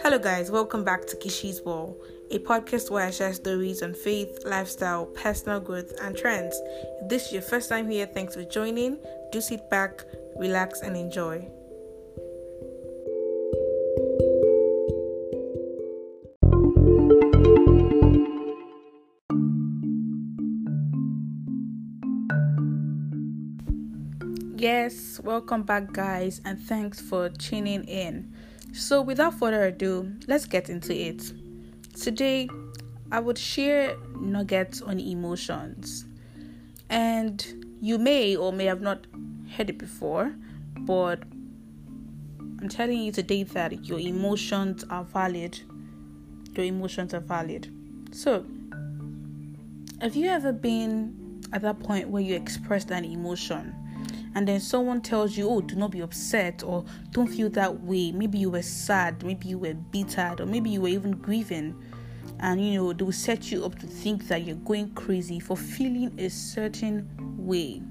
Hello, guys, welcome back to Kiisi's Wall, a podcast where I share stories on faith, lifestyle, personal growth, and trends. If this is your first time here, thanks for joining. Do sit back, relax, and enjoy. Yes, welcome back, guys, and thanks for tuning in. So, without further ado, let's get into it. Today, I would share nuggets on emotions, and you may or may have not heard it before, but I'm telling you today that your emotions are valid. Your emotions are valid. So, have you ever been at that point where you expressed an emotion? And then someone tells you, Oh, do not be upset, or don't feel that way. Maybe you were sad, maybe you were bitter, or maybe you were even grieving. And you know, they will set you up to think that you're going crazy for feeling a certain way.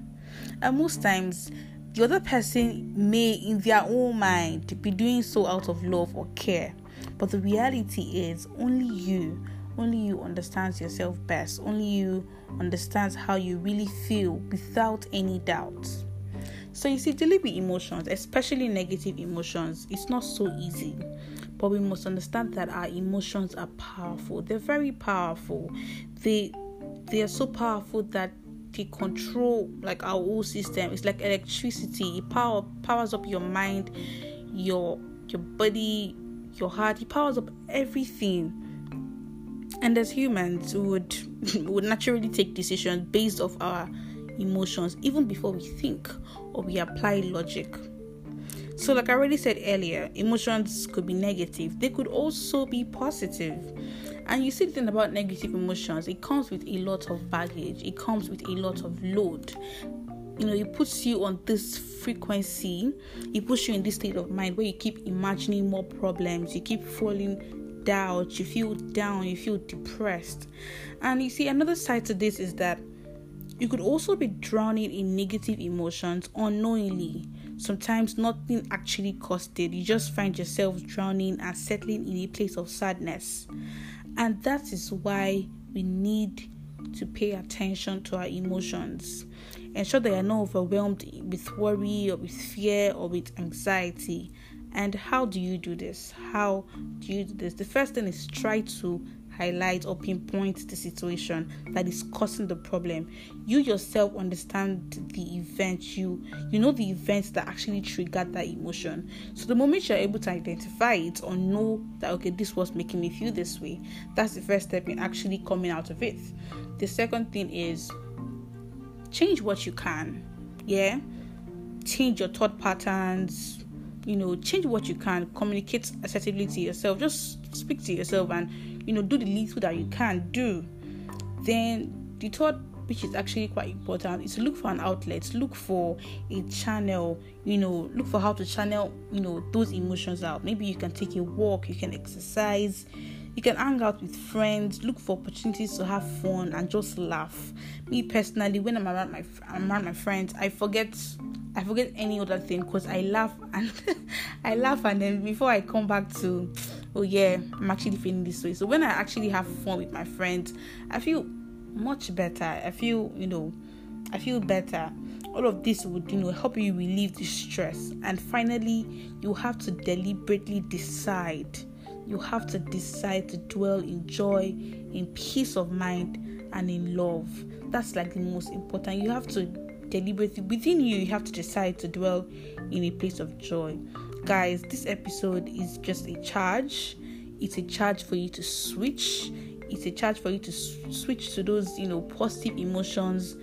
And most times, the other person may, in their own mind, be doing so out of love or care. But the reality is, only you, only you understands yourself best. Only you understands how you really feel without any doubts. So, you see, dealing with emotions, especially negative emotions, it's not so easy. But we must understand that our emotions are powerful. They're very powerful. They they are so powerful that they control like our whole system. It's like electricity. It power powers up your mind, your your body, your heart. It powers up everything. And as humans, we would we would naturally take decisions based off our emotions even before we think or we apply logic. So, like I already said earlier, emotions could be negative, they could also be positive. And you see, the thing about negative emotions, it comes with a lot of baggage, it comes with a lot of load. You know, it puts you on this frequency, it puts you in this state of mind where you keep imagining more problems, you keep falling down, you feel down, you feel depressed. And you see, another side to this is that you could also be drowning in negative emotions unknowingly. Sometimes nothing actually caused it. You just find yourself drowning and settling in a place of sadness. And that is why we need to pay attention to our emotions. Ensure that you're not overwhelmed with worry or with fear or with anxiety. And how do you do this? How do you do this? The first thing is try to highlight or pinpoint the situation that is causing the problem. You yourself understand the event. You you know the events that actually triggered that emotion. So the moment you're able to identify it or know that okay this was making me feel this way that's the first step in actually coming out of it. The second thing is change what you can. Yeah? Change your thought patterns you know change what you can communicate assertively to yourself just speak to yourself and you know do the little that you can do. Then the third which is actually quite important is to look for an outlet look for a channel you know look for how to channel you know those emotions out. Maybe you can take a walk you can exercise you can hang out with friends look for opportunities to have fun and just laugh. Me personally when i'm around my i'm around my friends i forget I forget any other thing because I laugh and I laugh and then before I come back to oh yeah, I'm actually feeling this way. So when I actually have fun with my friends, I feel much better. I feel, you know, I feel better. All of this would, you know, help you relieve the stress. And finally, you have to deliberately decide. You have to decide to dwell in joy, in peace of mind, and in love. That's like the most important. You have to deliberately within you, you have to decide to dwell in a place of joy. Guys this episode is just a charge. It's a charge for you to switch. It's a charge for you to switch to those you know positive emotions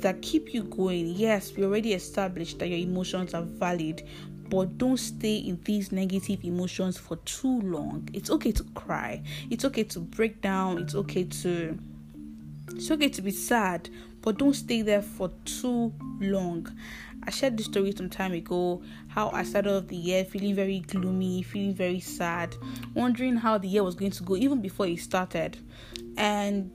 that keep you going. Yes we already established that your emotions are valid but don't stay in these negative emotions for too long. It's okay to cry. It's okay to break down. It's okay to it's okay to be sad but don't stay there for too long I shared this story some time ago how I started off the year feeling very gloomy, feeling very sad, wondering how the year was going to go even before it started. And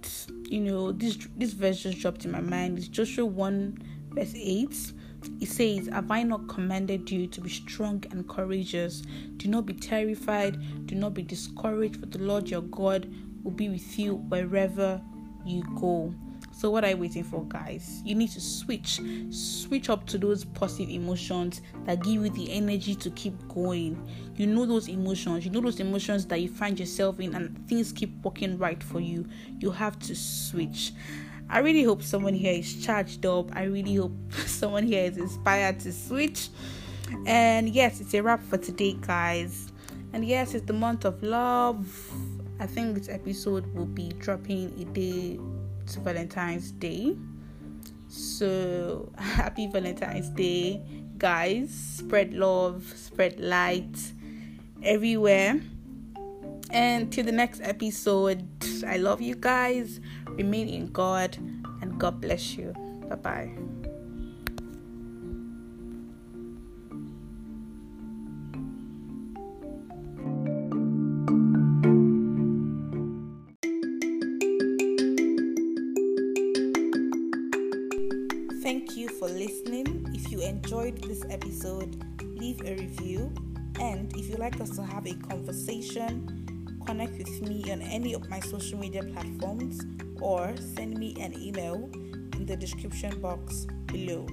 you know, this this verse just dropped in my mind. It's Joshua 1 verse 8. It says, Have I not commanded you to be strong and courageous? Do not be terrified, do not be discouraged, for the Lord your God will be with you wherever you go. So what are you waiting for, guys? You need to switch, switch up to those positive emotions that give you the energy to keep going. You know those emotions, you know those emotions that you find yourself in, and things keep working right for you. You have to switch. I really hope someone here is charged up. I really hope someone here is inspired to switch. And yes, it's a wrap for today, guys. And yes, it's the month of love. I think this episode will be dropping a day Valentine's Day. So, happy Valentine's Day, guys. Spread love, spread light everywhere. And till the next episode, I love you guys. Remain in God, and God bless you. Bye bye. Thank you for listening. If you enjoyed this episode, leave a review. And if you'd like us to have a conversation, connect with me on any of my social media platforms or send me an email in the description box below.